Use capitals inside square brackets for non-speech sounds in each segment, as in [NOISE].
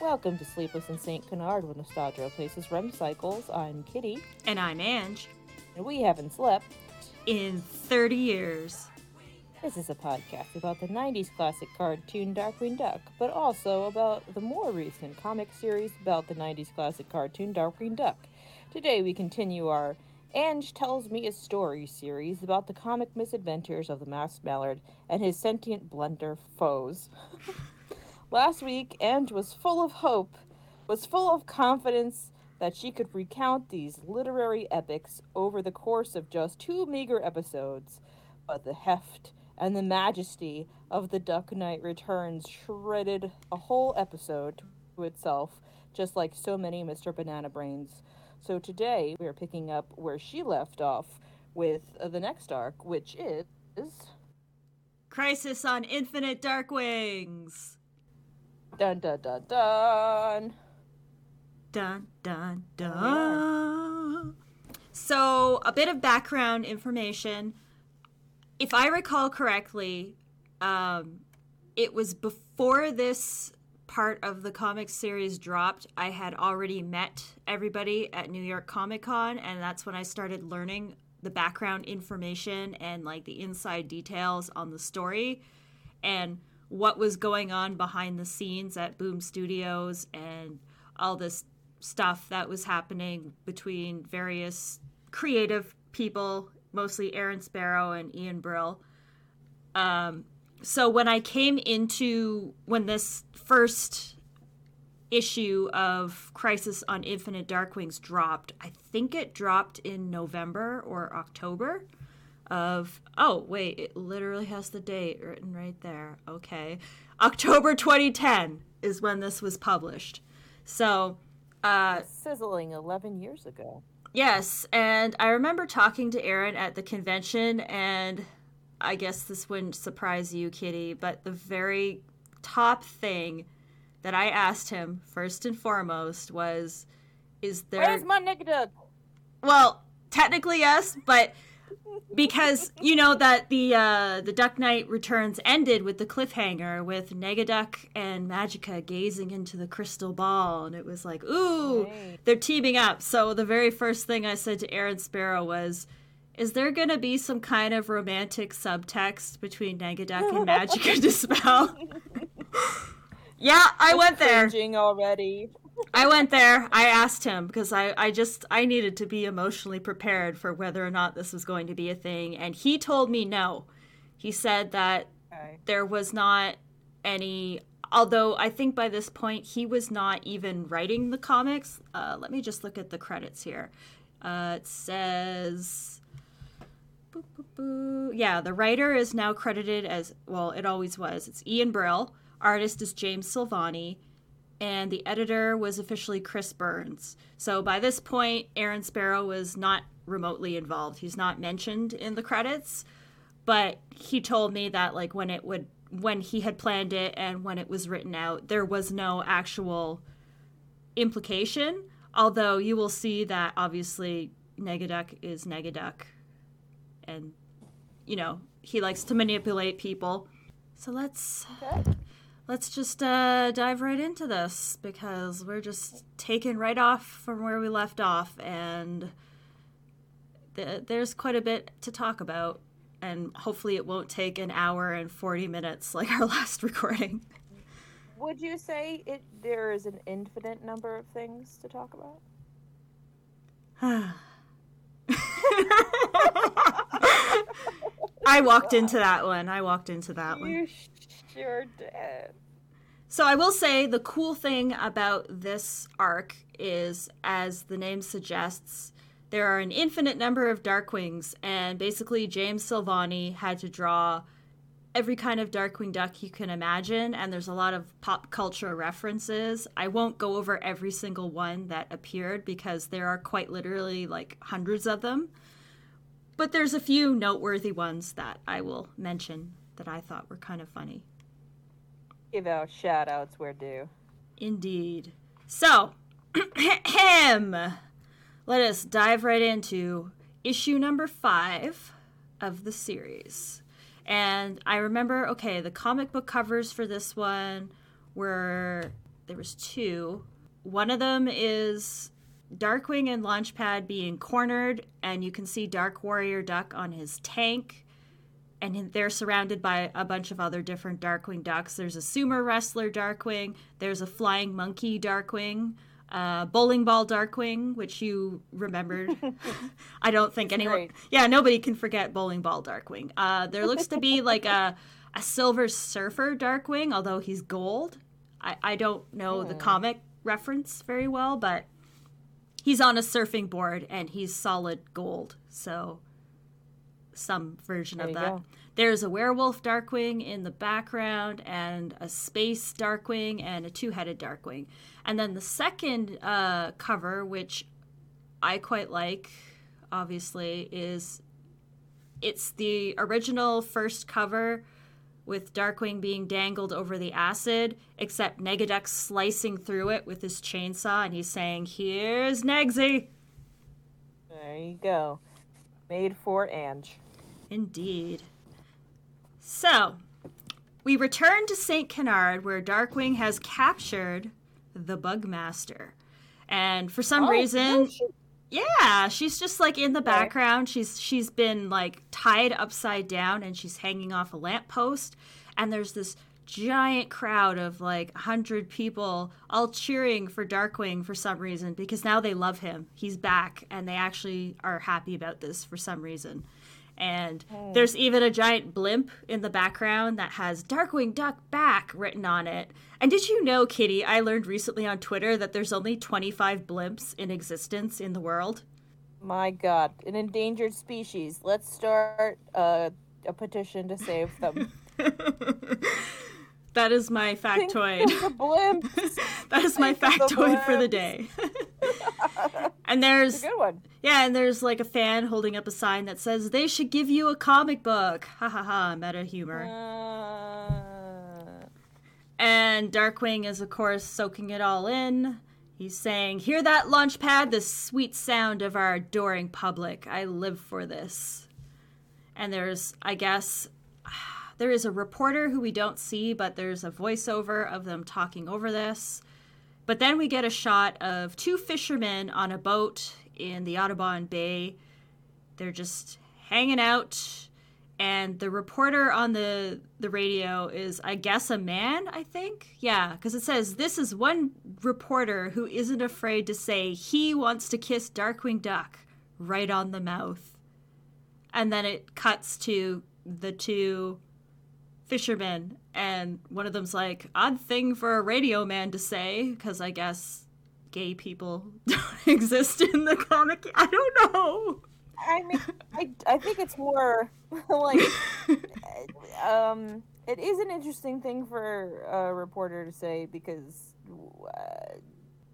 Welcome to Sleepless in St. Canard, where nostalgia replaces REM cycles. I'm Kitty, And I'm Ange. and we haven't slept. In 30 years. This is a podcast about the 90s classic cartoon Darkwing Duck, but also about the more recent comic series about the 90s classic cartoon Darkwing Duck. Today we continue our Ange Tells Me a Story series about the comic misadventures of the masked mallard and his sentient blunder foes. [LAUGHS] Last week, Ange was full of hope, was full of confidence that she could recount these literary epics over the course of just two meager episodes. But the heft and the majesty of the Duck Knight Returns shredded a whole episode to itself, just like so many Mr. Banana Brains. So today we are picking up where she left off with the next arc, which is. Crisis on Infinite Darkwings. Dun dun dun dun! Dun, dun, dun. So, a bit of background information. If I recall correctly, um, it was before this part of the comic series dropped. I had already met everybody at New York Comic Con, and that's when I started learning the background information and like the inside details on the story and what was going on behind the scenes at Boom Studios and all this stuff that was happening between various creative people, mostly Aaron Sparrow and Ian Brill. Um, so when I came into when this first issue of Crisis on Infinite Darkwings dropped, I think it dropped in November or October of oh wait it literally has the date written right there. Okay. October 2010 is when this was published. So uh Sizzling 11 years ago. yes and i remember talking to aaron at the convention and i guess this wouldn't surprise you kitty but the very top thing that i asked him first and foremost was is there Where's my nigga well, technically yes, but because you know that the uh, the Duck Knight Returns ended with the cliffhanger with Negaduck and Magica gazing into the crystal ball, and it was like, ooh, Right. they're teaming up. So the very first thing I said to Aaron Sparrow was. Is there going to be some kind of romantic subtext between Negaduck and Magica Dispel? [LAUGHS] [LAUGHS] yeah, I went there. Already. I went there. I asked him because I, I just I needed to be emotionally prepared for whether or not this was going to be a thing, and he told me no. He said that Okay. there was not any. Although I think by this point he was not even writing the comics. Uh, let me just look at the credits here. Uh, it says. Yeah, the writer is now credited as well. It always was. It's Ian Brill. Artist is James Silvani and the editor was officially Chris Burns. So by this point, Aaron Sparrow was not remotely involved. He's not mentioned in the credits, but he told me that like when it would when he had planned it and when it was written out, there was no actual implication. Although you will see that obviously Negaduck is Negaduck, and you know he likes to manipulate people. So let's Okay. Let's just uh, dive right into this because we're just taking right off from where we left off, and th- there's quite a bit to talk about. And hopefully, it won't take an hour and 40 minutes like our [LAUGHS] last recording. Would you say it there is an infinite number of things to talk about? [SIGHS] I walked into that one. I walked into that one. Sure did. So I will say the cool thing about this arc is, as the name suggests, there are an infinite number of Darkwings, and basically James Silvani had to draw every kind of Darkwing Duck you can imagine, and there's a lot of pop culture references. I won't go over every single one that appeared because there are quite literally like hundreds of them. But there's a few noteworthy ones that I will mention that I thought were kind of funny. Give out shout outs where due. Indeed. So. [CLEARS THROAT] Let us dive right into issue number five of the series. And I remember, okay, the comic book covers for this one were there was two. One of them is Darkwing and Launchpad being cornered, and you can see Dark Warrior Duck on his tank. And they're surrounded by a bunch of other different Darkwing ducks. There's a sumo wrestler Darkwing. There's a flying monkey Darkwing. Uh, bowling ball Darkwing, which you remembered. [LAUGHS] I don't think anyone. Yeah, nobody can forget bowling ball Darkwing. Uh, there looks to be [LAUGHS] like a a silver surfer Darkwing, although he's gold. I, I don't know the comic reference very well, but he's on a surfing board and he's solid gold. So some version There of that. go. There's a werewolf Darkwing in the background, and a space Darkwing, and a two headed Darkwing. And then the second uh, cover, which I quite like, obviously, is it's the original first cover with Darkwing being dangled over the acid, except Negaduck slicing through it with his chainsaw, and he's saying, Here's Negsy! There you go. Made for Ange. Indeed. So, we return to St. Canard where Darkwing has captured the Bugmaster. And for some Oh, reason, shit. yeah, she's just like in the background. She's she's been like tied upside down and she's hanging off a lamppost and there's this giant crowd of like 100 people all cheering for Darkwing for some reason because now they love him. He's back and they actually are happy about this for some reason. And there's even a giant blimp in the background that has Darkwing Duck back written on it. And did you know, Kitty, I learned recently on Twitter that there's only 25 blimps in existence in the world? My God, an endangered species. Let's start uh, a petition to save them. [LAUGHS] That is my [LAUGHS] factoid. [LAUGHS] that is my think of the factoid for the day. [LAUGHS] and there's a good one. yeah, and there's like a fan holding up a sign that says they should give you a comic book. Ha ha ha, meta humor. Uh, And Darkwing is, of course, soaking it all in. He's saying, Hear that, Launchpad, The sweet sound of our adoring public. I live for this. And there's, I guess, there is a reporter who we don't see, but there's a voiceover of them talking over this. But then we get a shot of two fishermen on a boat in the Audubon Bay. They're just hanging out, and the reporter on the the radio is, I guess, a man. I think, yeah, because it says this is one reporter who isn't afraid to say he wants to kiss Darkwing Duck right on the mouth, and then it cuts to the two fishermen, and one of them's like, odd thing for a radio man to say, because I guess gay people [LAUGHS] don't exist in the comic. I don't know. I mean, I, I think it's more [LAUGHS] like, [LAUGHS] um, it is an interesting thing for a reporter to say because uh,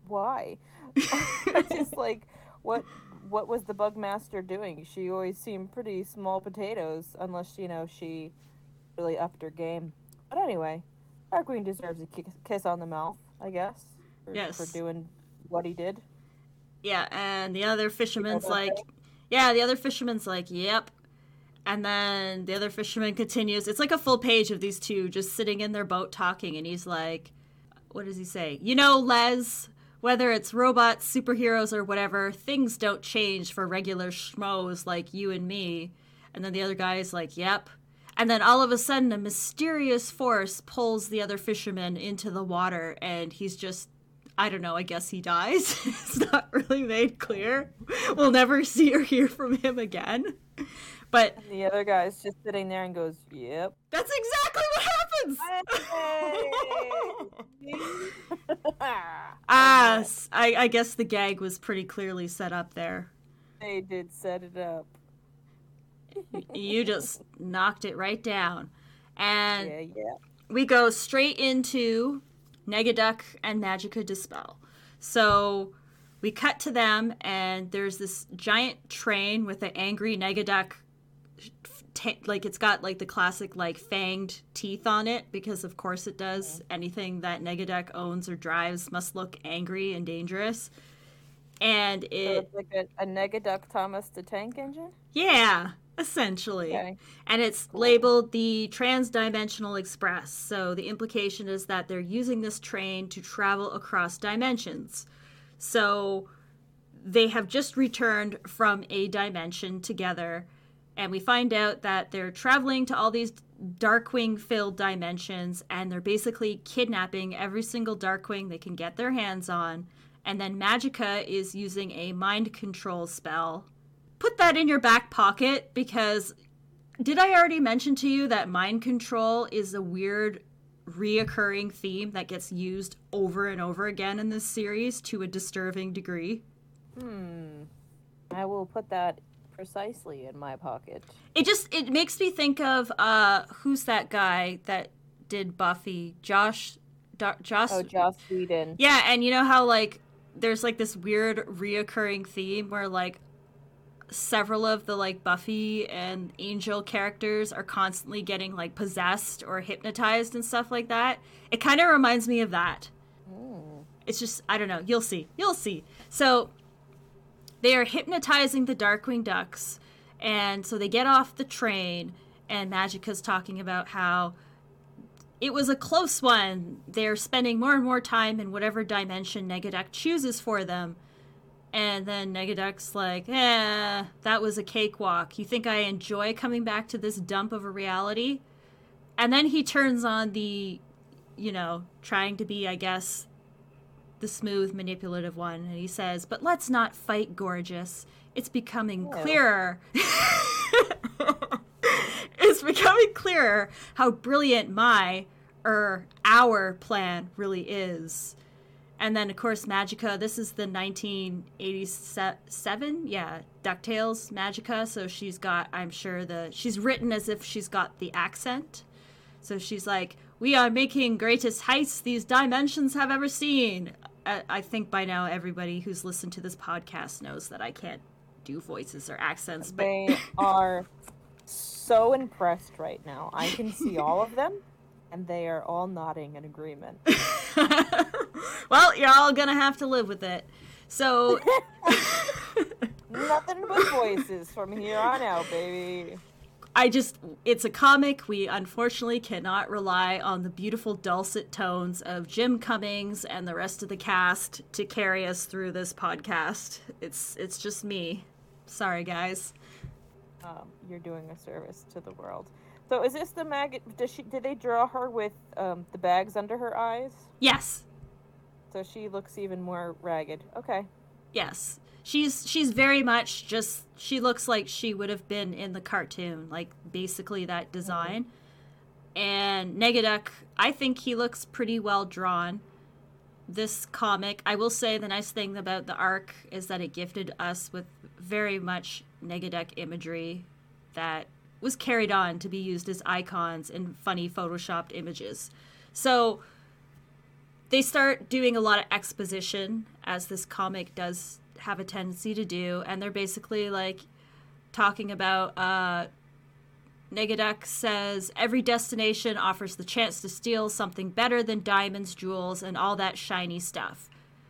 why? it's just like what what was the bug master doing? She always seemed pretty small potatoes, unless you know she really upped her game. But anyway, our queen deserves a kiss on the mouth, I guess, for, Yes. for doing what he did. Yeah, and the other fisherman's like, yeah, the other fisherman's like, yep. And then the other fisherman continues. It's like a full page of these two just sitting in their boat talking, and he's like, what does he say? You know, Les, whether it's robots, superheroes, or whatever, things don't change for regular schmoes like you and me. And then the other guy is like, yep. And then all of a sudden, a mysterious force pulls the other fisherman into the water, and he's just I don't know, I guess he dies. [LAUGHS] it's not really made clear. We'll never see or hear from him again. But The other guy's just sitting there and goes, "Yep." that's exactly what happens! [LAUGHS] ah, [LAUGHS] I, I guess the gag was pretty clearly set up there. they did set it up. You just knocked it right down. And Yeah, yeah. we go straight into Negaduck and Magica Dispel. So we cut to them, and there's this giant train with an angry Negaduck. ta like it's got like the classic like fanged teeth on it because of course it does anything that Negaduck owns or drives must look angry and dangerous and So it it's like a, a Negaduck Thomas the Tank Engine? yeah, essentially. Okay. And it's labeled the Transdimensional Express. So the implication is that they're using this train to travel across dimensions. So they have just returned from a dimension together. And we find out that they're traveling to all these Darkwing filled dimensions and they're basically kidnapping every single Darkwing they can get their hands on. And then Magica is using a mind control spell put that in your back pocket because did I already mention to you that mind control is a weird reoccurring theme that gets used over and over again in this series to a disturbing degree? Hmm. I will put that precisely in my pocket. It just it makes me think of uh who's that guy that did Buffy? Josh Do- Josh Oh, Joss Whedon. Yeah, and you know how like there's like this weird reoccurring theme where like several of the like Buffy and Angel characters are constantly getting like possessed or hypnotized and stuff like that. It kind of reminds me of that. Oh. It's just I don't know. You'll see. You'll see. So they are hypnotizing the Darkwing Ducks, and so they get off the train, and Magica's talking about how it was a close one. They're spending more and more time in whatever dimension Negaduck chooses for them. And then Negaduck's like, eh, that was a cakewalk. You think I enjoy coming back to this dump of a reality? And then he turns on the, you know, trying to be, I guess, the smooth, manipulative one. And he says, but let's not fight, gorgeous. It's becoming Ew. clearer. [LAUGHS] it's becoming clearer how brilliant my or our plan really is. And then, of course, Magica. This is the 1987, yeah, DuckTales Magica. So she's got, I'm sure, the she's written as if she's got the accent. So she's like, "We are making greatest heights these dimensions have ever seen." I, I think by now everybody who's listened to this podcast knows that I can't do voices or accents, but They [LAUGHS] are so impressed right now. I can see all of them, and they are all nodding in agreement. [LAUGHS] [LAUGHS] well, you're all gonna have to live with it. So [LAUGHS] Nothing but voices from here on out, baby. I just, it's a comic. We unfortunately cannot rely on the beautiful dulcet tones of Jim Cummings and the rest of the cast to carry us through this podcast. It's, it's just me. Sorry, guys. Um, you're doing a service to the world. So, is this the maggot? Does she? Did they draw her with um, the bags under her eyes? Yes, So she looks even more ragged. Okay. yes. She's she's very much just she looks like she would have been in the cartoon, like basically that design. And Negaduck, I think he looks pretty well drawn. This comic, I will say the nice thing about the arc is that it gifted us with very much Negaduck imagery that was carried on to be used as icons in funny photoshopped images. So they start doing a lot of exposition as this comic does have a tendency to do and they're basically like talking about uh Negaduck says every destination offers the chance to steal something better than diamonds, jewels, and all that shiny stuff.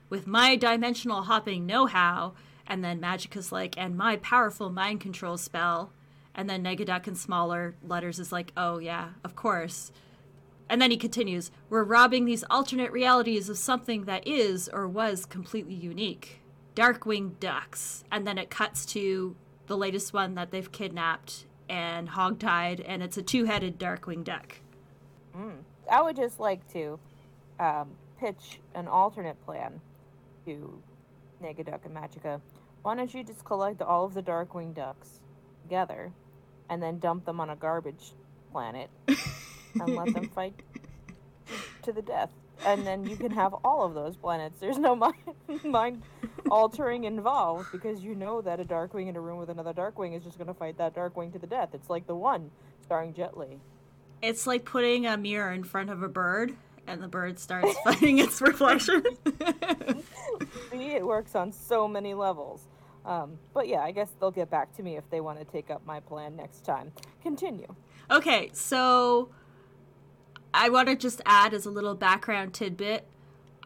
With my dimensional hopping know how, and then Magica's like, and my powerful mind control spell, and then Negaduck in smaller letters is like, oh yeah, of course. And then he continues, We're robbing these alternate realities of something that is or was completely unique. Darkwing Ducks. And then it cuts to the latest one that they've kidnapped and hogtied, and it's a two headed Darkwing Duck. I would just like to um, pitch an alternate plan to Negaduck and Magica. Why don't you just collect all of the Darkwing Ducks together and then dump them on a garbage planet [LAUGHS] and let them fight to the death? And then you can have all of those planets. There's no mind, [LAUGHS] mind altering involved because you know that a Darkwing in a room with another Darkwing is just going to fight that Darkwing to the death. It's like the one starring Jet Li. It's like putting a mirror in front of a bird, and the bird starts [LAUGHS] fighting its reflection. See, it works on so many levels. Um, but yeah, I guess they'll get back to me if they want to take up my plan next time. Continue. Okay, so I want to just add as a little background tidbit.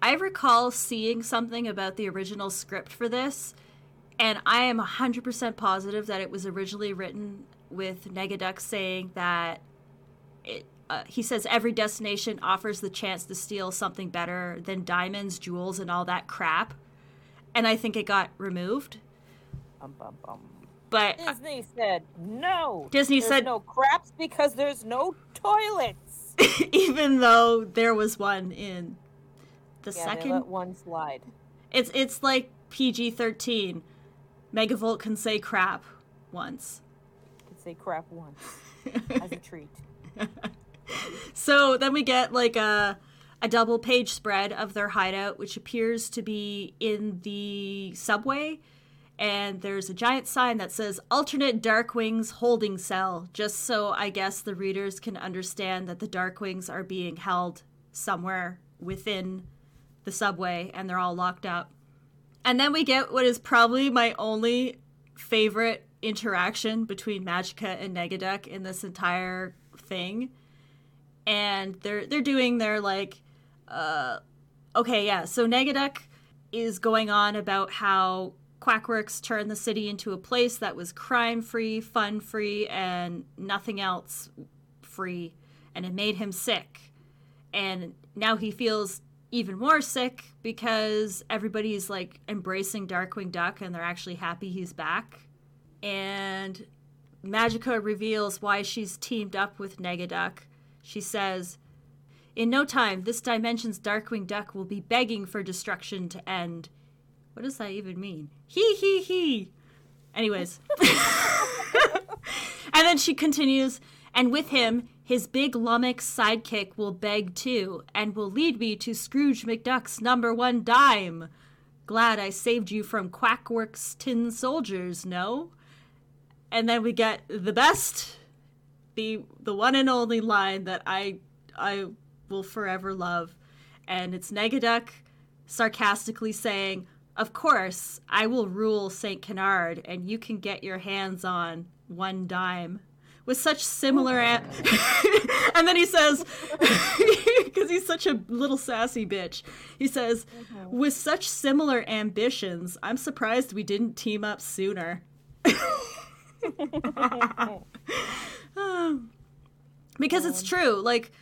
I recall seeing something about the original script for this, and I am 100% positive that it was originally written with Negaduck saying that it, uh, he says every destination offers the chance to steal something better than diamonds, jewels, and all that crap. And I think it got removed. Bum, bum, bum. But Disney said no. Disney There's said- no craps because there's no toilets. [LAUGHS] even though there was one in the Yeah, second one slide. It's it's like PG thirteen. Megavolt can say crap once. Can say crap once [LAUGHS] as a treat. So then we get like a a double page spread of their hideout, which appears to be in the subway. And there's a giant sign that says alternate Darkwings holding cell, just so I guess the readers can understand that the Darkwings are being held somewhere within the subway and they're all locked up. And then we get what is probably my only favorite interaction between Magica and Negaduck in this entire thing. And they're they're doing their like uh okay, yeah. So Negaduck is going on about how Quackworks turned the city into a place that was crime free, fun free, and nothing else free, and it made him sick. And now he feels even more sick because everybody's like embracing Darkwing Duck and they're actually happy he's back. And Magica reveals why she's teamed up with Negaduck. She says, In no time, this dimension's Darkwing Duck will be begging for destruction to end. What does that even mean? He, he, he. Anyways. [LAUGHS] and then she continues, and with him, his big lummox sidekick will beg too, and will lead me to Scrooge McDuck's number one dime. Glad I saved you from Quackworks tin soldiers, no? And then we get the best, the the one and only line that I I will forever love, and it's Negaduck sarcastically saying, "Of course, I will rule Saint Canard, and you can get your hands on one dime." With such similar, [LAUGHS] and then he says, [LAUGHS] because he's such a little sassy bitch, he says, "With such similar ambitions, I'm surprised we didn't team up sooner." [LAUGHS] [SIGHS] because it's um. true. Like,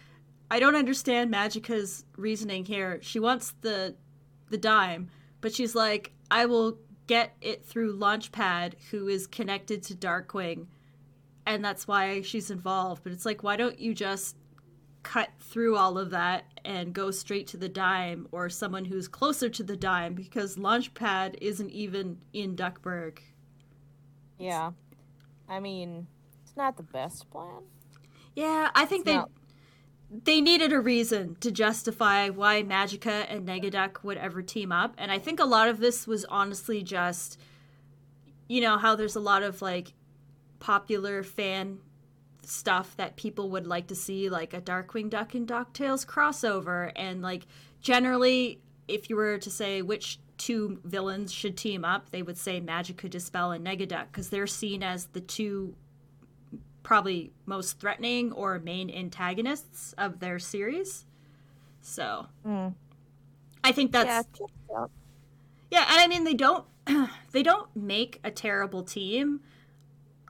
I don't understand Magica's reasoning here. She wants the the dime, but she's like, I will get it through Launchpad, who is connected to Darkwing, and that's why she's involved. But it's like, why don't you just cut through all of that and go straight to the dime or someone who's closer to the dime because Launchpad isn't even in Duckburg. Yeah. I mean, it's not the best plan. Yeah, I think It's they not- they needed a reason to justify why Magica and Negaduck would ever team up, and I think a lot of this was honestly just, you know, how there's a lot of like popular fan stuff that people would like to see, like a Darkwing Duck and Ducktales crossover, and like generally, if you were to say which two villains should team up, they would say Magica Dispel and Negaduck because they're seen as the two probably most threatening or main antagonists of their series. So I think that's yeah, yeah, and I mean they don't [CLEARS THROAT] they don't make a terrible team.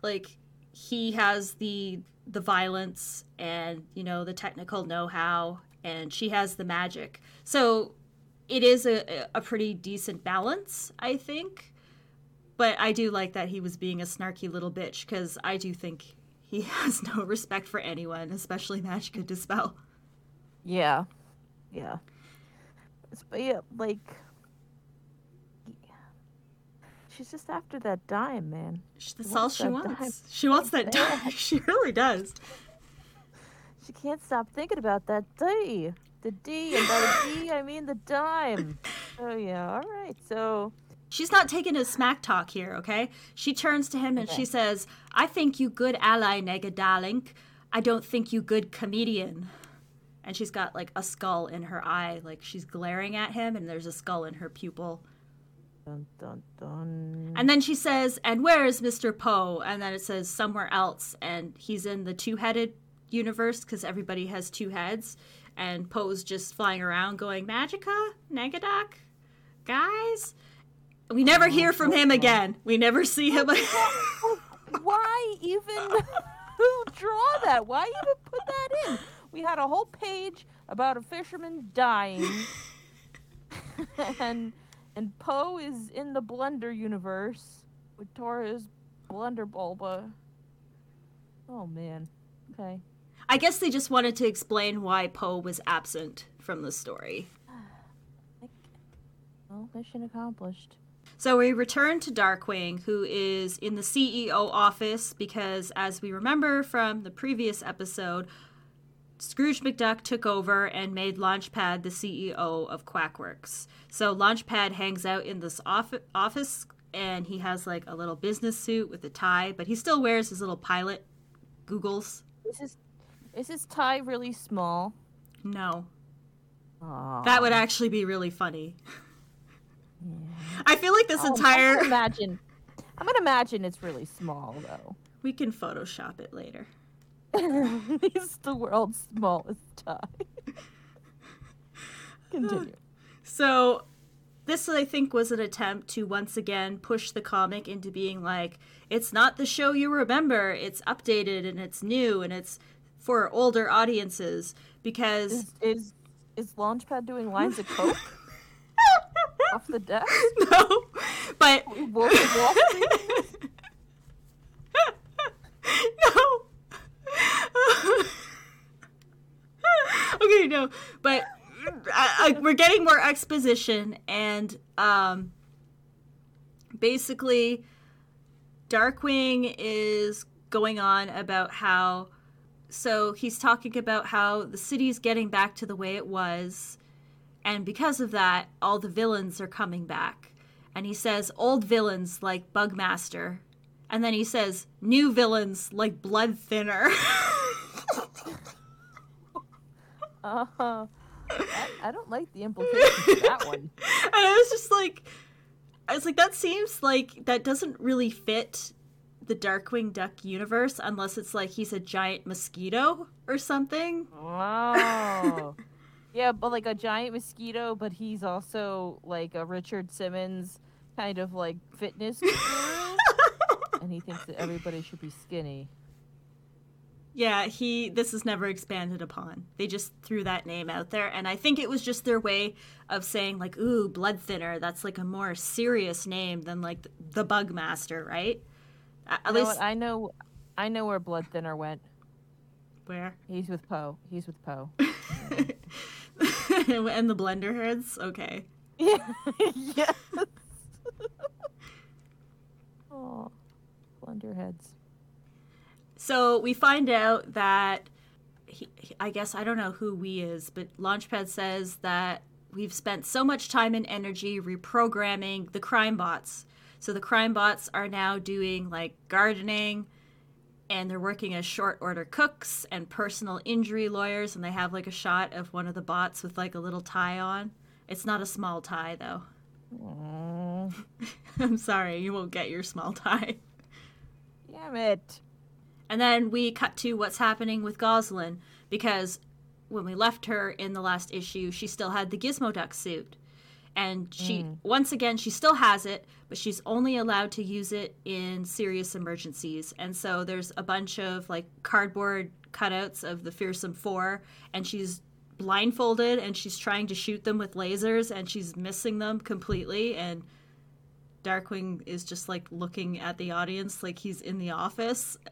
Like he has the the violence and you know the technical know-how and she has the magic. So it is a a pretty decent balance, I think. But I do like that he was being a snarky little bitch because I do think he [LAUGHS] has no respect for anyone, especially Magica Dispel. Yeah. Yeah. But yeah, like. She's just after that dime, man. That's She all she wants. dime She wants that dime. [LAUGHS] bad. She really does. She can't stop thinking about that D. The D, and by the D, I mean the dime. [LAUGHS] Oh, yeah, all right. So, She's not taking a smack talk here, okay? She turns to him and Okay. she says, I think you good ally, nega darling. I don't think you good comedian. And she's got like a skull in her eye, like she's glaring at him, and there's a skull in her pupil. dun dun dun. And then she says, And where is Mr. Poe? And then it says, Somewhere else. And he's in the two headed universe because everybody has two heads, and Poe's just flying around going Magica, Negaduck, guys. We never hear from him again. We never see him. Again. Why even [LAUGHS] who draw that? Why even put that in? We had a whole page about a fisherman dying, [LAUGHS] and and Poe is in the Blender universe with Taurus Blender Bulba. Oh man. Okay. I guess they just wanted to explain why Poe was absent from the story. [SIGHS] Well, mission accomplished. So we return to Darkwing, who is in the CEO office because, as we remember from the previous episode, Scrooge McDuck took over and made Launchpad the CEO of Quackworks. So Launchpad hangs out in this off- office and he has like a little business suit with a tie, but he still wears his little pilot googles. Is his is his tie really small? No. Aw. That would actually be really funny. [LAUGHS] I feel like this Oh, I'm entire [LAUGHS] imagine. I'm gonna imagine it's really small though. we can Photoshop it later. [LAUGHS] He's the world's smallest tie. [LAUGHS] Continue. So, this I think was an attempt to once again push the comic into being like, it's not the show you remember, it's updated and it's new and it's for older audiences because Is is is Launchpad doing lines of coke off the desk? [LAUGHS] no, but Wolf of Wall Street? no. okay, no, but I, I, we're getting more exposition, and um, basically, Darkwing is going on about how. So he's talking about how the city's getting back to the way it was, and because of that, all the villains are coming back. And he says old villains like Bugmaster, and then he says new villains like Blood Thinner. [LAUGHS] Uh, I, I don't like the implications of that one. [LAUGHS] and I was just like, I was like, that seems like that doesn't really fit the Darkwing Duck universe unless it's like he's a giant mosquito or something. Oh. [LAUGHS] Yeah, but like a giant mosquito, but he's also like a Richard Simmons kind of like fitness guru. [LAUGHS] and he thinks that everybody should be skinny. Yeah, he. This is never expanded upon. They just threw that name out there, and I think it was just their way of saying like, "Ooh, blood thinner." That's like a more serious name than like the Bug Master, right? At You least what? I know I know where Blood Thinner went. where He's with Poe. He's with Poe. [LAUGHS] [LAUGHS] and the blender heads. Okay. Yeah. [LAUGHS] yes. [LAUGHS] oh, blunderheads. So we find out that he- I guess I don't know who we is, but Launchpad says that we've spent so much time and energy reprogramming the crime bots. So the crime bots are now doing like gardening and they're working as short order cooks and personal injury lawyers and they have like a shot of one of the bots with like a little tie on. It's not a small tie though. [LAUGHS] I'm sorry, you won't get your small tie. damn it. And then we cut to what's happening with Gosalyn because when we left her in the last issue, she still had the Gizmo Duck suit. And she, mm. once again, she still has it, but she's only allowed to use it in serious emergencies. And so there's a bunch of like cardboard cutouts of the Fearsome Four, and she's blindfolded and she's trying to shoot them with lasers and she's missing them completely. And Darkwing is just like looking at the audience like he's in the office. [LAUGHS]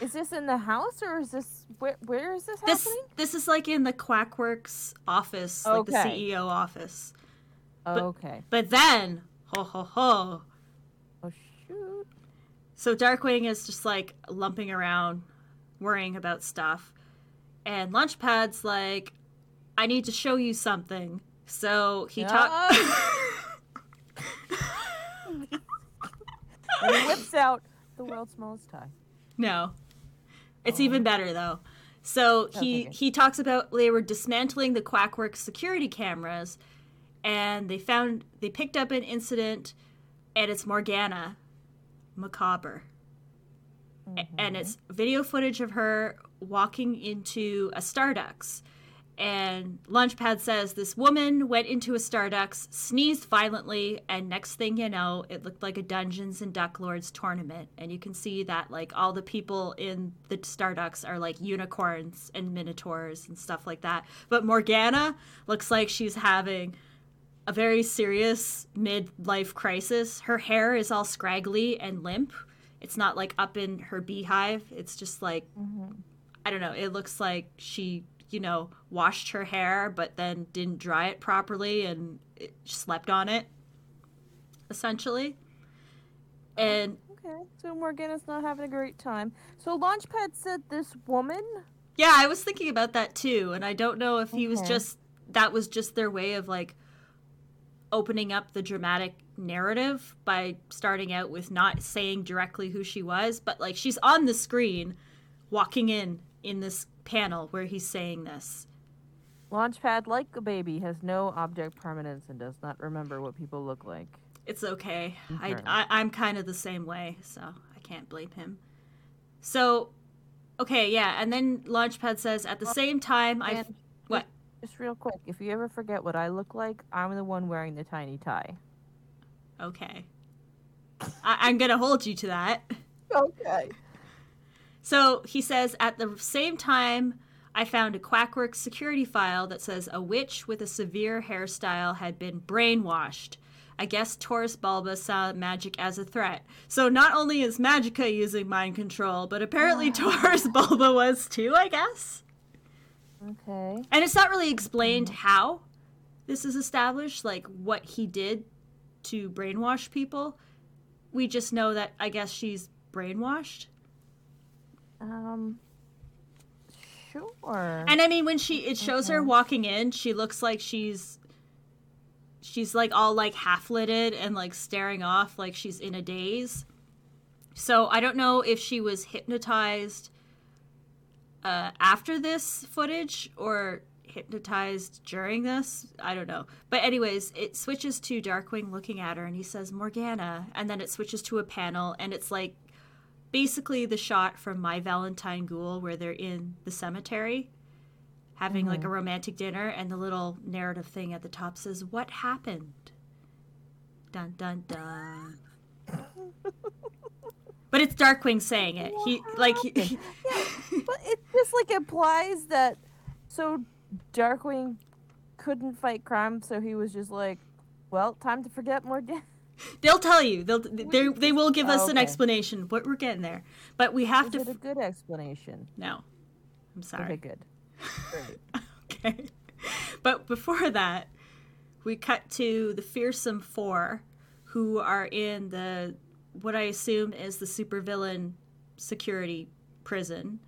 Is this in the house or is this where? Where is this, this happening? this is like in the Quackworks office, like the CEO office. okay. But then, ho ho ho. Oh shoot. So Darkwing is just like lumping around, worrying about stuff. And Launchpad's like, I need to show you something. So he talks. [LAUGHS] and [LAUGHS] he whips out the world's smallest tie. No. It's even oh. better though. So he Okay. he talks about they were dismantling the Quackworks security cameras and they found they picked up an incident and it's Morgana Macabre. A- And mm-hmm. it's video footage of her walking into a Starbucks. And Launchpad says this woman went into a Starbucks, sneezed violently, and next thing you know, it looked like a Dungeons and Duck Lords tournament. And you can see that like all the people in the Starbucks are like unicorns and minotaurs and stuff like that. But Morgana looks like she's having a very serious midlife crisis. Her hair is all scraggly and limp. It's not like up in her beehive. It's just like mm-hmm. I don't know. It looks like she, you know, washed her hair but then didn't dry it properly and it, slept on it, essentially. And Okay, so Morgana's not having a great time. So Launchpad said this woman. yeah, I was thinking about that too, and I don't know if he was just that was just their way of like opening up the dramatic narrative by starting out with not saying directly who she was, but like she's on the screen walking in in this panel where he's saying this. Launchpad, like a baby, has no object permanence and does not remember what people look like. It's okay. I, I, I'm kind of the same way, so I can't blame him. So, okay, yeah, and then Launchpad says at the same time I what Just real quick, if you ever forget what I look like, I'm the one wearing the tiny tie. okay. I, I'm gonna hold you to that. [LAUGHS] Okay. So he says at the same time, I found a Quackworks security file that says a witch with a severe hairstyle had been brainwashed. I guess Taurus Bulba saw magic as a threat. So not only is Magica using mind control, but apparently ah. Taurus Bulba was too, I guess. Okay. And it's not really explained how this is established, like what he did to brainwash people. We just know that I guess she's brainwashed. Um. Sure. And I mean, when she it shows her walking in, she looks like she's she's like all like half lidded and like staring off like she's in a daze. So I don't know if she was hypnotized uh, after this footage or hypnotized during this. I don't know. But anyways, it switches to Darkwing looking at her and he says Morgana, and then it switches to a panel and it's like basically the shot from My Valentine Ghoul where they're in the cemetery having like a mm-hmm. romantic dinner and the little narrative thing at the top says what happened? Dun dun dun. But it's darkwing saying it. He like he, [LAUGHS] yeah, but it just like implies that so Darkwing couldn't fight crime, so he was just like, well, time to forget more. [LAUGHS] Da- they'll tell you they'll they, they will give us Oh, an explanation but we're getting there but we have Is to it a good explanation? no i'm Okay, sorry good. [LAUGHS] Okay. But before that, we cut to the fearsome four who are in the what I assume is the supervillain security prison.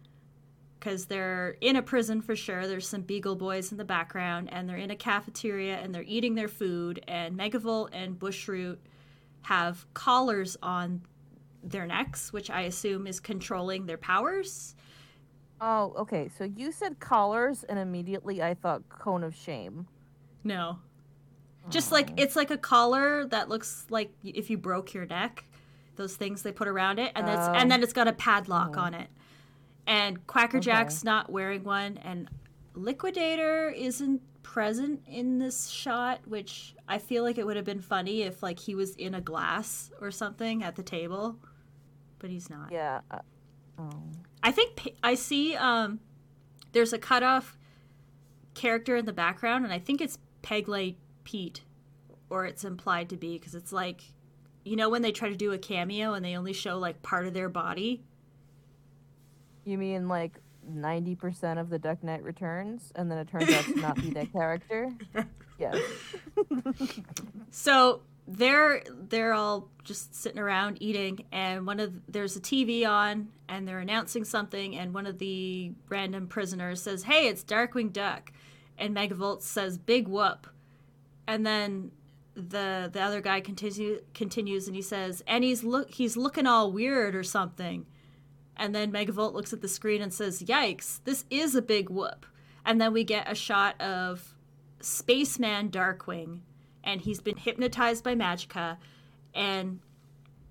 Because they're in a prison for sure. There's some Beagle Boys in the background, and they're in a cafeteria and they're eating their food. And Megavolt and Bushroot have collars on their necks, which I assume is controlling their powers. Oh, okay. So you said collars, and immediately I thought cone of shame. No. Just like oh. it's like a collar that looks like if you broke your neck, those things they put around it, and that's Oh. and then it's got a padlock oh. on it. And Quacker Okay. Jack's not wearing one, and Liquidator isn't present in this shot, which I feel like it would have been funny if like he was in a glass or something at the table, but he's not. Yeah. Uh, oh. I think I see um there's a cutoff character in the background, and I think it's Pegleg Pete, or it's implied to be because it's like, you know, when they try to do a cameo and they only show like part of their body. You mean like 90% of the Duck Knight returns, and then it turns out to not be that [LAUGHS] character? Yes. So they're they're all just sitting around eating, and one of there's a TV on, and they're announcing something, and one of the random prisoners says, "Hey, it's Darkwing Duck," and Megavolt says, "Big whoop," and then the the other guy continues continues, and he says, "And he's look he's looking all weird or something," and then Megavolt looks at the screen and says, "Yikes, this is a big whoop," and then we get a shot of Spaceman Darkwing and he's been hypnotized by Magica, and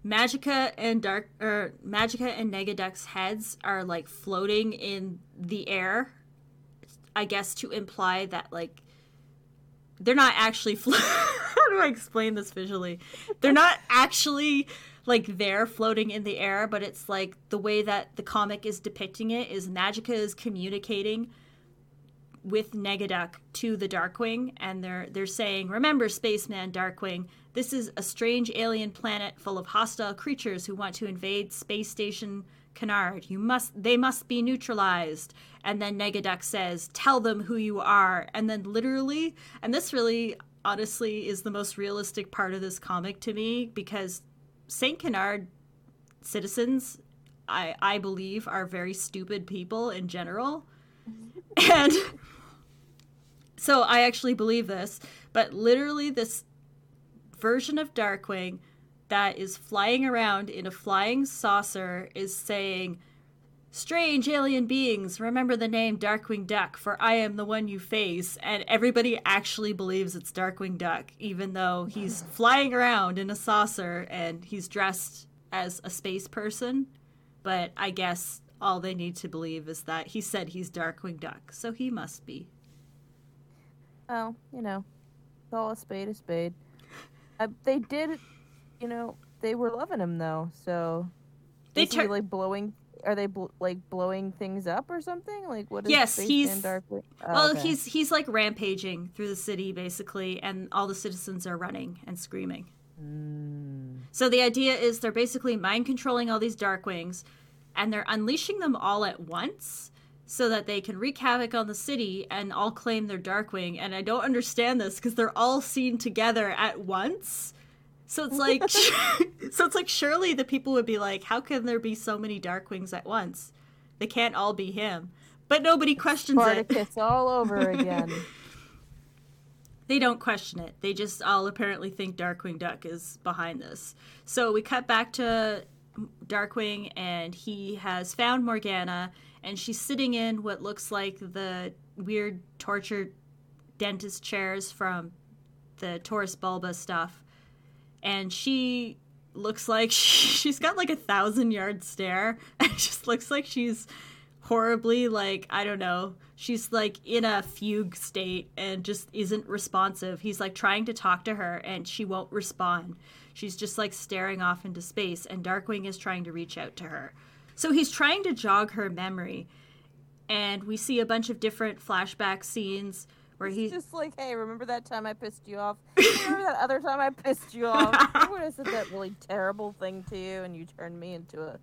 Magica and Dark or Magica and Negaduck's heads are like floating in the air. I guess to imply that like they're not actually [LAUGHS] flo- [LAUGHS] how do I explain this visually? They're not actually like they're floating in the air, but it's like the way that the comic is depicting it is Magica is communicating with Negaduck to the Darkwing, and they're they're saying, "Remember, spaceman Darkwing, this is a strange alien planet full of hostile creatures who want to invade space station Canard. You must they must be neutralized." And then Negaduck says, "Tell them who you are." And then literally, and this really honestly is the most realistic part of this comic to me because St. Canard citizens I I believe are very stupid people in general. [LAUGHS] And [LAUGHS] so I actually believe this, but literally this version of Darkwing that is flying around in a flying saucer is saying, Strange alien beings, remember the name Darkwing Duck, for I am the one you face. And everybody actually believes it's Darkwing Duck, even though he's flying around in a saucer and he's dressed as a space person. But I guess all they need to believe is that he said he's Darkwing Duck, so he must be. Oh, you know, call a spade a spade. Uh, they did, you know, they were loving him though. So They is he like blowing? Are they bl- like blowing things up or something? Like what is Yes, Spaceman he's- Darkwing? Oh, well, okay. he's he's like rampaging through the city basically, and all the citizens are running and screaming. Mm. So the idea is they're basically mind controlling all these Darkwings, and they're unleashing them all at once so that they can wreak havoc on the city and all claim their Darkwing. And I don't understand this because they're all seen together at once. So it's [LAUGHS] like, [LAUGHS] so it's like surely the people would be like, how can there be so many Darkwings at once? They can't all be him. But nobody questions it. Spartacus all over [LAUGHS] again. They don't question it. They just all apparently think Darkwing Duck is behind this. So we cut back to Darkwing, and he has found Morgana, and she's sitting in what looks like the weird tortured dentist chairs from the Taurus Bulba stuff. And she looks like [LAUGHS] she's got like a thousand yard stare, [LAUGHS] it just looks like she's horribly like I don't know. She's like in a fugue state and just isn't responsive. He's like trying to talk to her and she won't respond. She's just like staring off into space and Darkwing is trying to reach out to her. So he's trying to jog her memory. And we see a bunch of different flashback scenes where he Just like, hey, remember that time I pissed you off? [LAUGHS] remember that other time I pissed you off? [LAUGHS] Remember when I said that really terrible thing to you and you turned me into a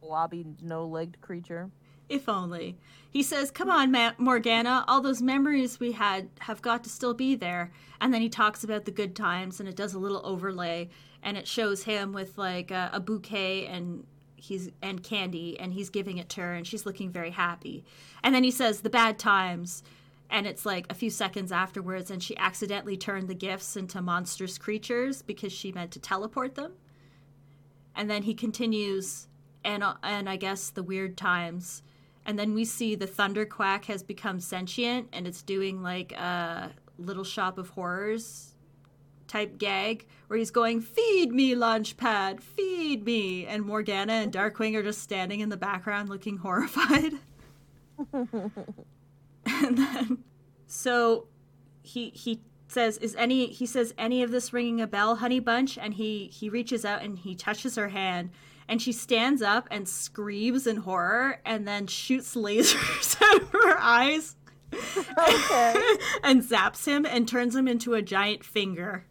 blobby, no-legged creature? If only. He says, Come on, Ma- Morgana, all those memories we had have got to still be there. And then he talks about the good times and it does a little overlay and it shows him with like a, a bouquet and he's and candy and he's giving it to her and she's looking very happy. And then he says the bad times and it's like a few seconds afterwards and she accidentally turned the gifts into monstrous creatures because she meant to teleport them. And then he continues and and I guess the weird times. And then we see the Thunderquack has become sentient and it's doing like a little shop of horrors type gag where he's going feed me launchpad! Feed me! And morgana and darkwing are just standing in the background looking horrified [LAUGHS] [LAUGHS] and then so he he says is any he says any of this ringing a bell honey bunch and he he reaches out and he touches her hand and she stands up and screams in horror and then shoots [LAUGHS] lasers out of her eyes Okay. [LAUGHS] and zaps him and turns him into a giant finger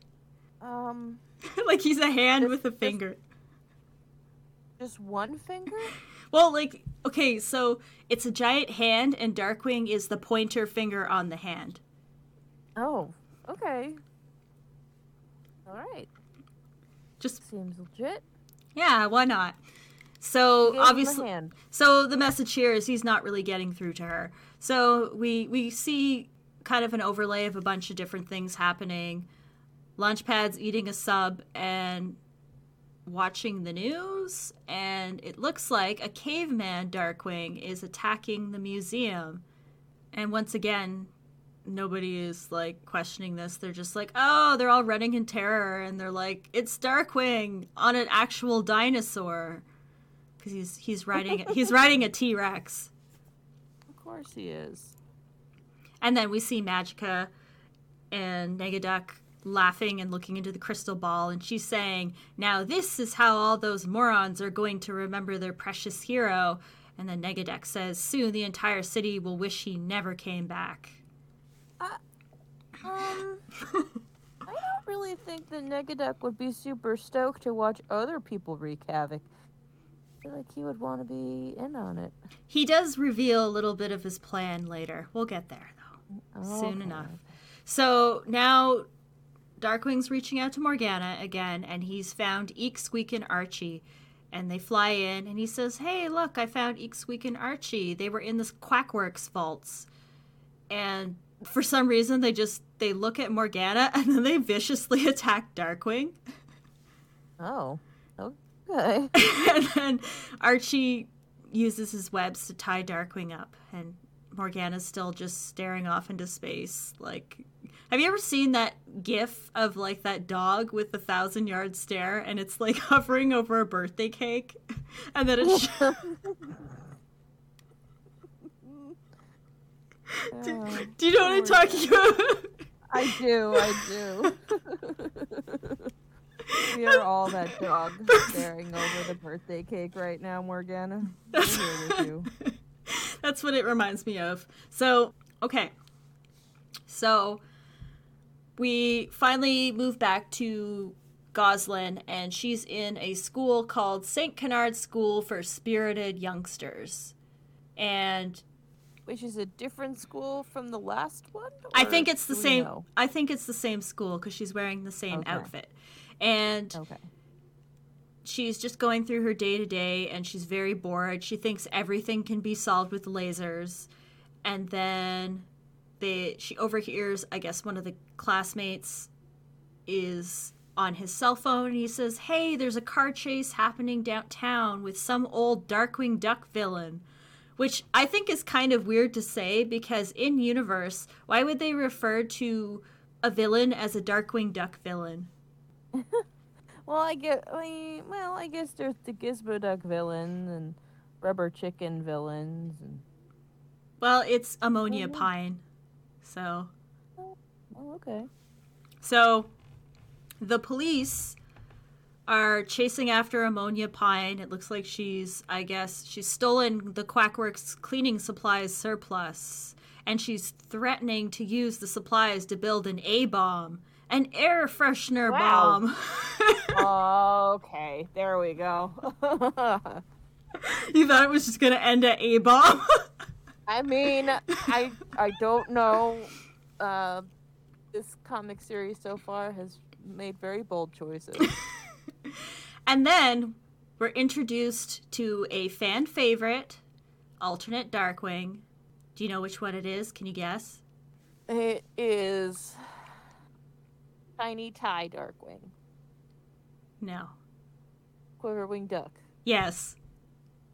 um, like he's a hand Just- with a just- finger just one finger? Well like okay so it's a giant hand and darkwing is the pointer finger on the hand Oh, okay. All right. just Seems legit. yeah why not so Gave him a obviously. So the message here is he's not really getting through to her. So we we see kind of an overlay of a bunch of different things happening. Launchpad's eating a sub and watching the news, and it looks like a caveman Darkwing is attacking the museum. And once again, nobody is like questioning this. They're just like, oh, they're all running in terror, and they're like, it's Darkwing on an actual dinosaur, because he's he's riding [LAUGHS] he's riding a T Rex. Of course he is. And then we see Magica and Negaduck laughing and looking into the crystal ball, and she's saying, Now this is how all those morons are going to remember their precious hero. And then Negaduck says, Soon the entire city will wish he never came back. Um, I don't really think that Negaduck would be super stoked to watch other people wreak havoc. I feel like he would want to be in on it. He does reveal a little bit of his plan later. We'll get there, though, soon enough. So now Darkwing's reaching out to Morgana again, and he's found Eek, Squeak, and Archie. And they fly in, and he says, Hey, look, I found Eek, Squeak, and Archie. They were in this Quackwerks vaults. And for some reason, they just they look at Morgana, [LAUGHS] and then they viciously [LAUGHS] attack Darkwing. Oh, okay. [LAUGHS] and then Archie uses his webs to tie Darkwing up, and Morgana's still just staring off into space. Like, have you ever seen that GIF of like that dog with the thousand yard stare, and it's like [LAUGHS] hovering over a birthday cake, [LAUGHS] and then it's. Sh- [LAUGHS] do, Oh, do you know what I'm talking about? I do, I do. we are all that dog staring over the birthday cake right now, Morgana. We're here with you. That's what it reminds me of. So, okay. So, we finally move back to Gosalyn, and she's in a school called St. Canard School for Spirited Youngsters. And Which is a different school from the last one? I think it's the same. know? I think it's the same school because she's wearing the same Okay. outfit. And Okay. she's just going through her day to day and she's very bored. She thinks everything can be solved with lasers. And then they she overhears, I guess one of the classmates is on his cell phone and he says, "Hey, there's a car chase happening downtown with some old Darkwing Duck villain." Which I think is kind of weird to say because in universe, why would they refer to a villain as a Darkwing Duck villain? [LAUGHS] Well, I get. I well, I guess there's the Gizmo Duck villain and Rubber Chicken villains, and Well, it's ammonia Mhm. pine. So, oh, okay. so the police are chasing after ammonia pine. It looks like she's, I guess, she's stolen the Quackwerks cleaning supplies surplus, and she's threatening to use the supplies to build an A bomb, an air freshener Wow. bomb. [LAUGHS] okay, there we go. [LAUGHS] you thought it was just gonna end at A bomb? [LAUGHS] I mean, I I don't know. Uh, this comic series so far has made very bold choices. [LAUGHS] And then we're introduced to a fan favorite, alternate Darkwing. Do you know which one it is? Can you guess? it is Tiny Tie Darkwing, No. Quiverwing Duck. Yes.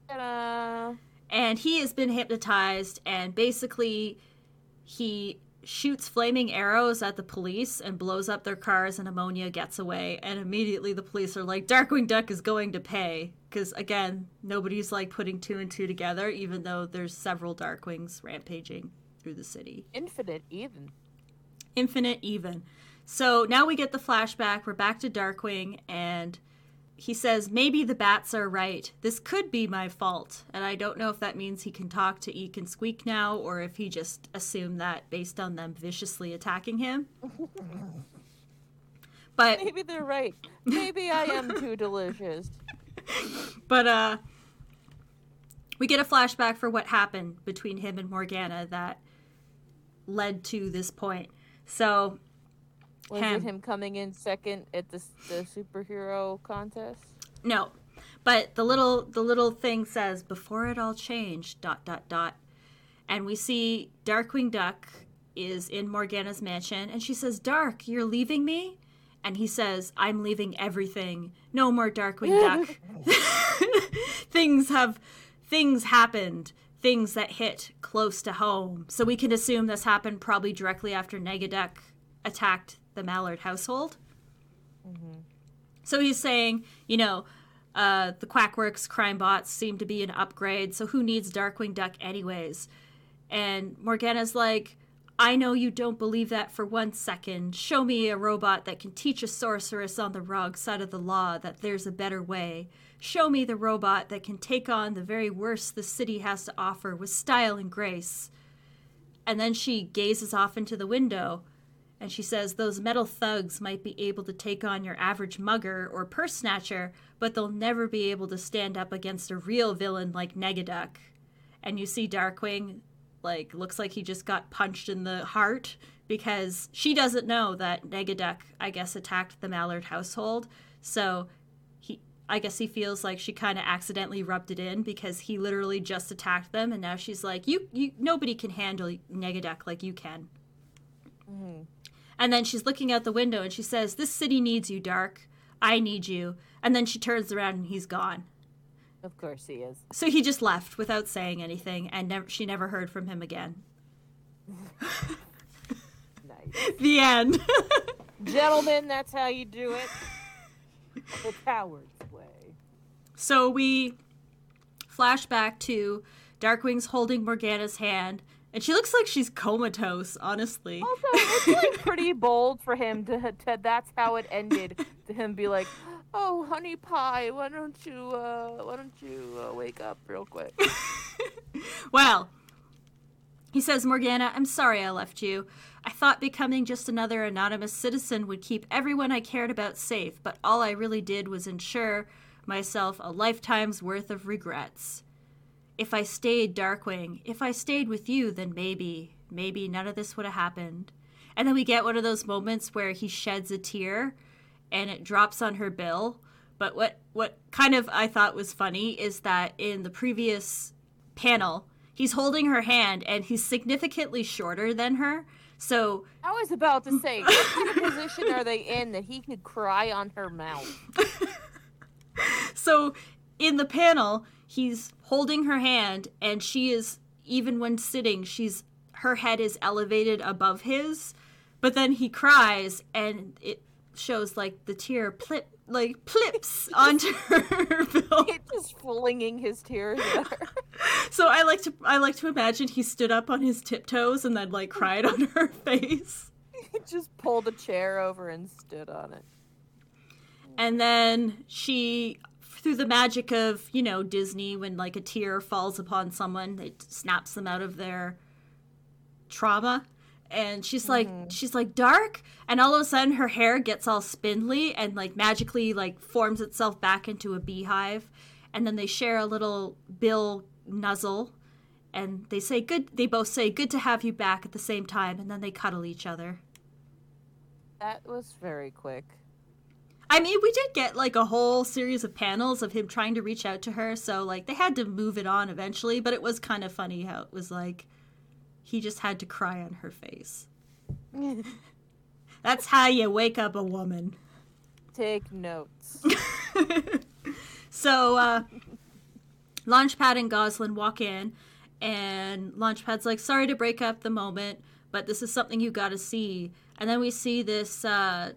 Ta-da! And he has been hypnotized, and basically, he shoots flaming arrows at the police and blows up their cars, and ammonia gets away. And immediately, the police are like, Darkwing Duck is going to pay. Because, again, nobody's like putting two and two together, even though there's several Darkwings rampaging through the city. Infinite even. infinite even. So now we get the flashback. We're back to Darkwing, and he says, Maybe the bats are right. This could be my fault. And I don't know if that means he can talk to Eek and Squeak now, or if he just assumed that based on them viciously attacking him. [LAUGHS] But Maybe they're right. Maybe I am too delicious. [LAUGHS] but uh we get a flashback for what happened between him and Morgana that led to this point. So Was Him. it him coming in second at the, the superhero contest? No. But the little the little thing says before it all changed dot dot dot. And we see Darkwing Duck is in Morgana's mansion and she says, "Dark, you're leaving me?" And he says, "I'm leaving everything. No more Darkwing Duck." [LAUGHS] [LAUGHS] things have things happened. things that hit close to home. So we can assume this happened probably directly after Negaduck attacked the Mallard household. So he's saying, you know, uh, the Quackwerks crime bots seem to be an upgrade, so who needs Darkwing Duck anyways? And Morgana's like, I know you don't believe that for one second. Show me a robot that can teach a sorceress on the wrong side of the law that there's a better way. Show me the robot that can take on the very worst the city has to offer with style and grace. And then she gazes off into the window and she says those metal thugs might be able to take on your average mugger or purse snatcher, but they'll never be able to stand up against a real villain like Negaduck. And you see Darkwing, like, looks like he just got punched in the heart because she doesn't know that Negaduck, I guess, attacked the Mallard household. So he, I guess he feels like she kind of accidentally rubbed it in because he literally just attacked them, and now she's like, you, you, nobody can handle Negaduck like you can. Mm-hmm. And then she's looking out the window and she says, This city needs you, Dark. I need you. And then she turns around and he's gone. Of course he is. So he just left without saying anything, and never, she never heard from him again. Nice. The end. [LAUGHS] Gentlemen, that's how you do it. The coward's way. so we flash back to Darkwing's holding Morgana's hand, and she looks like she's comatose, honestly. Also, it's like [LAUGHS] pretty bold for him to, to that's how it ended. To him be like, "Oh, honey pie, why don't you uh why don't you uh, wake up real quick?" [LAUGHS] Well, he says, Morgana, I'm sorry I left you. I thought becoming just another anonymous citizen would keep everyone I cared about safe, but all I really did was ensure myself a lifetime's worth of regrets. If I stayed Darkwing, if I stayed with you, then maybe, maybe none of this would have happened. And then we get one of those moments where he sheds a tear and it drops on her bill. But what, what kind of I thought was funny is that in the previous panel, he's holding her hand and he's significantly shorter than her. So I was about to say, what kind of position are they in that he could cry on her mouth? [LAUGHS] so in the panel, he's holding her hand and she is even when sitting, she's her head is elevated above his, but then he cries and it shows like the tear plip like plips [LAUGHS] onto her bill. He's just flinging his tears at her. [LAUGHS] So I like to I like to imagine he stood up on his tiptoes and then like cried on her [LAUGHS] face. He just pulled a chair over and stood on it. And then she through the magic of, you know, Disney when like a tear falls upon someone, it snaps them out of their trauma. And she's like mm-hmm. she's like dark and all of a sudden her hair gets all spindly and like magically like forms itself back into a beehive and then they share a little bill nuzzle and they say good they both say good to have you back at the same time and then they cuddle each other. That was very quick. I mean, we did get like a whole series of panels of him trying to reach out to her, so like they had to move it on eventually, but it was kind of funny how it was like he just had to cry on her face. [LAUGHS] That's how you wake up a woman. Take notes. [LAUGHS] So, uh, Launchpad and Gosalyn walk in, and Launchpad's like, sorry to break up the moment, but this is something you gotta see. And then we see this uh,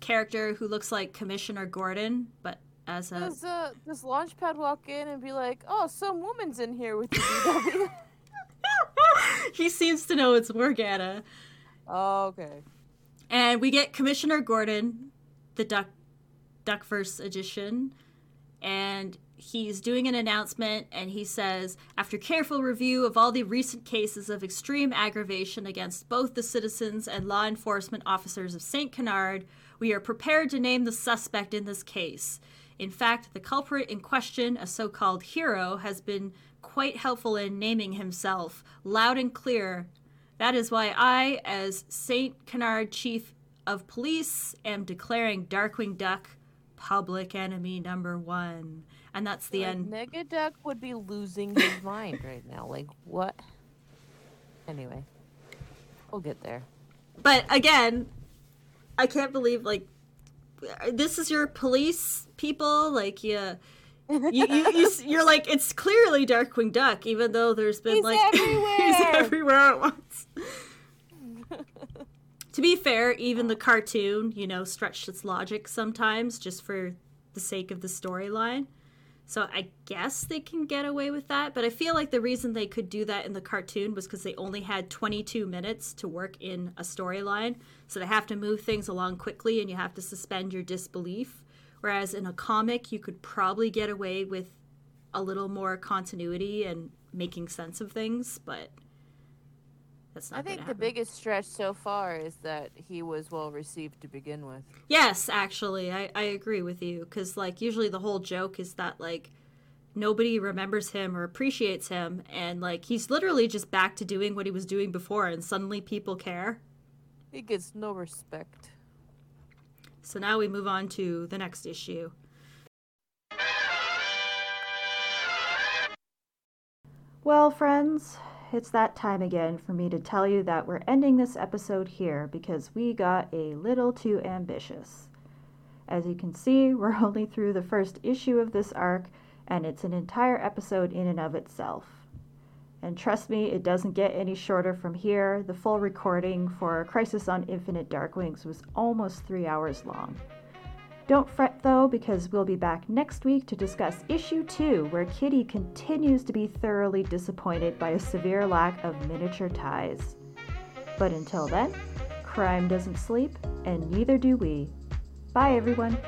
character who looks like Commissioner Gordon, but as a. Does uh does Launchpad walk in and be like, "Oh, some woman's in here with the DW"? [LAUGHS] [LAUGHS] he seems to know it's Morgana. oh, okay. And we get Commissioner Gordon, the Duck Duckverse edition, and he's doing an announcement and he says, after careful review of all the recent cases of extreme aggravation against both the citizens and law enforcement officers of St. Canard, we are prepared to name the suspect in this case. In fact, the culprit in question, a so called hero, has been quite helpful in naming himself loud and clear that is why I, as St. Canard Chief of Police, am declaring Darkwing Duck public enemy number one. And that's the Like, end. Negaduck would be losing his [LAUGHS] mind right now. Like what? Anyway, we'll get there. But again, I can't believe, like, uh, this is your police people? Like, yeah. you, you, you, you're like, it's clearly Darkwing Duck, even though there's been He's like [LAUGHS] everywhere. he's everywhere at once. [LAUGHS] to be fair, even the cartoon, you know, stretched its logic sometimes just for the sake of the storyline. So I guess they can get away with that, but I feel like the reason they could do that in the cartoon was because they only had 22 minutes to work in a storyline. So they have to move things along quickly and you have to suspend your disbelief. Whereas in a comic, you could probably get away with a little more continuity and making sense of things, but that's not I think the biggest stretch so far is that he was well received to begin with. Yes, actually, I, I agree with you because like usually the whole joke is that like nobody remembers him or appreciates him, and like he's literally just back to doing what he was doing before, and suddenly people care. He gets no respect. So now we move on to the next issue. Well, friends, it's that time again for me to tell you that we're ending this episode here because we got a little too ambitious. As you can see, [LAUGHS] we're only through the first issue of this arc, and it's an entire episode in and of itself. And trust me, it doesn't get any shorter from here. The full recording for Crisis on Infinite Darkwings was almost three hours long. Don't fret though, because we'll be back next week to discuss issue 2, where Kitty continues to be thoroughly disappointed by a severe lack of miniature ties. But until then, crime doesn't sleep, and neither do we. Bye, everyone.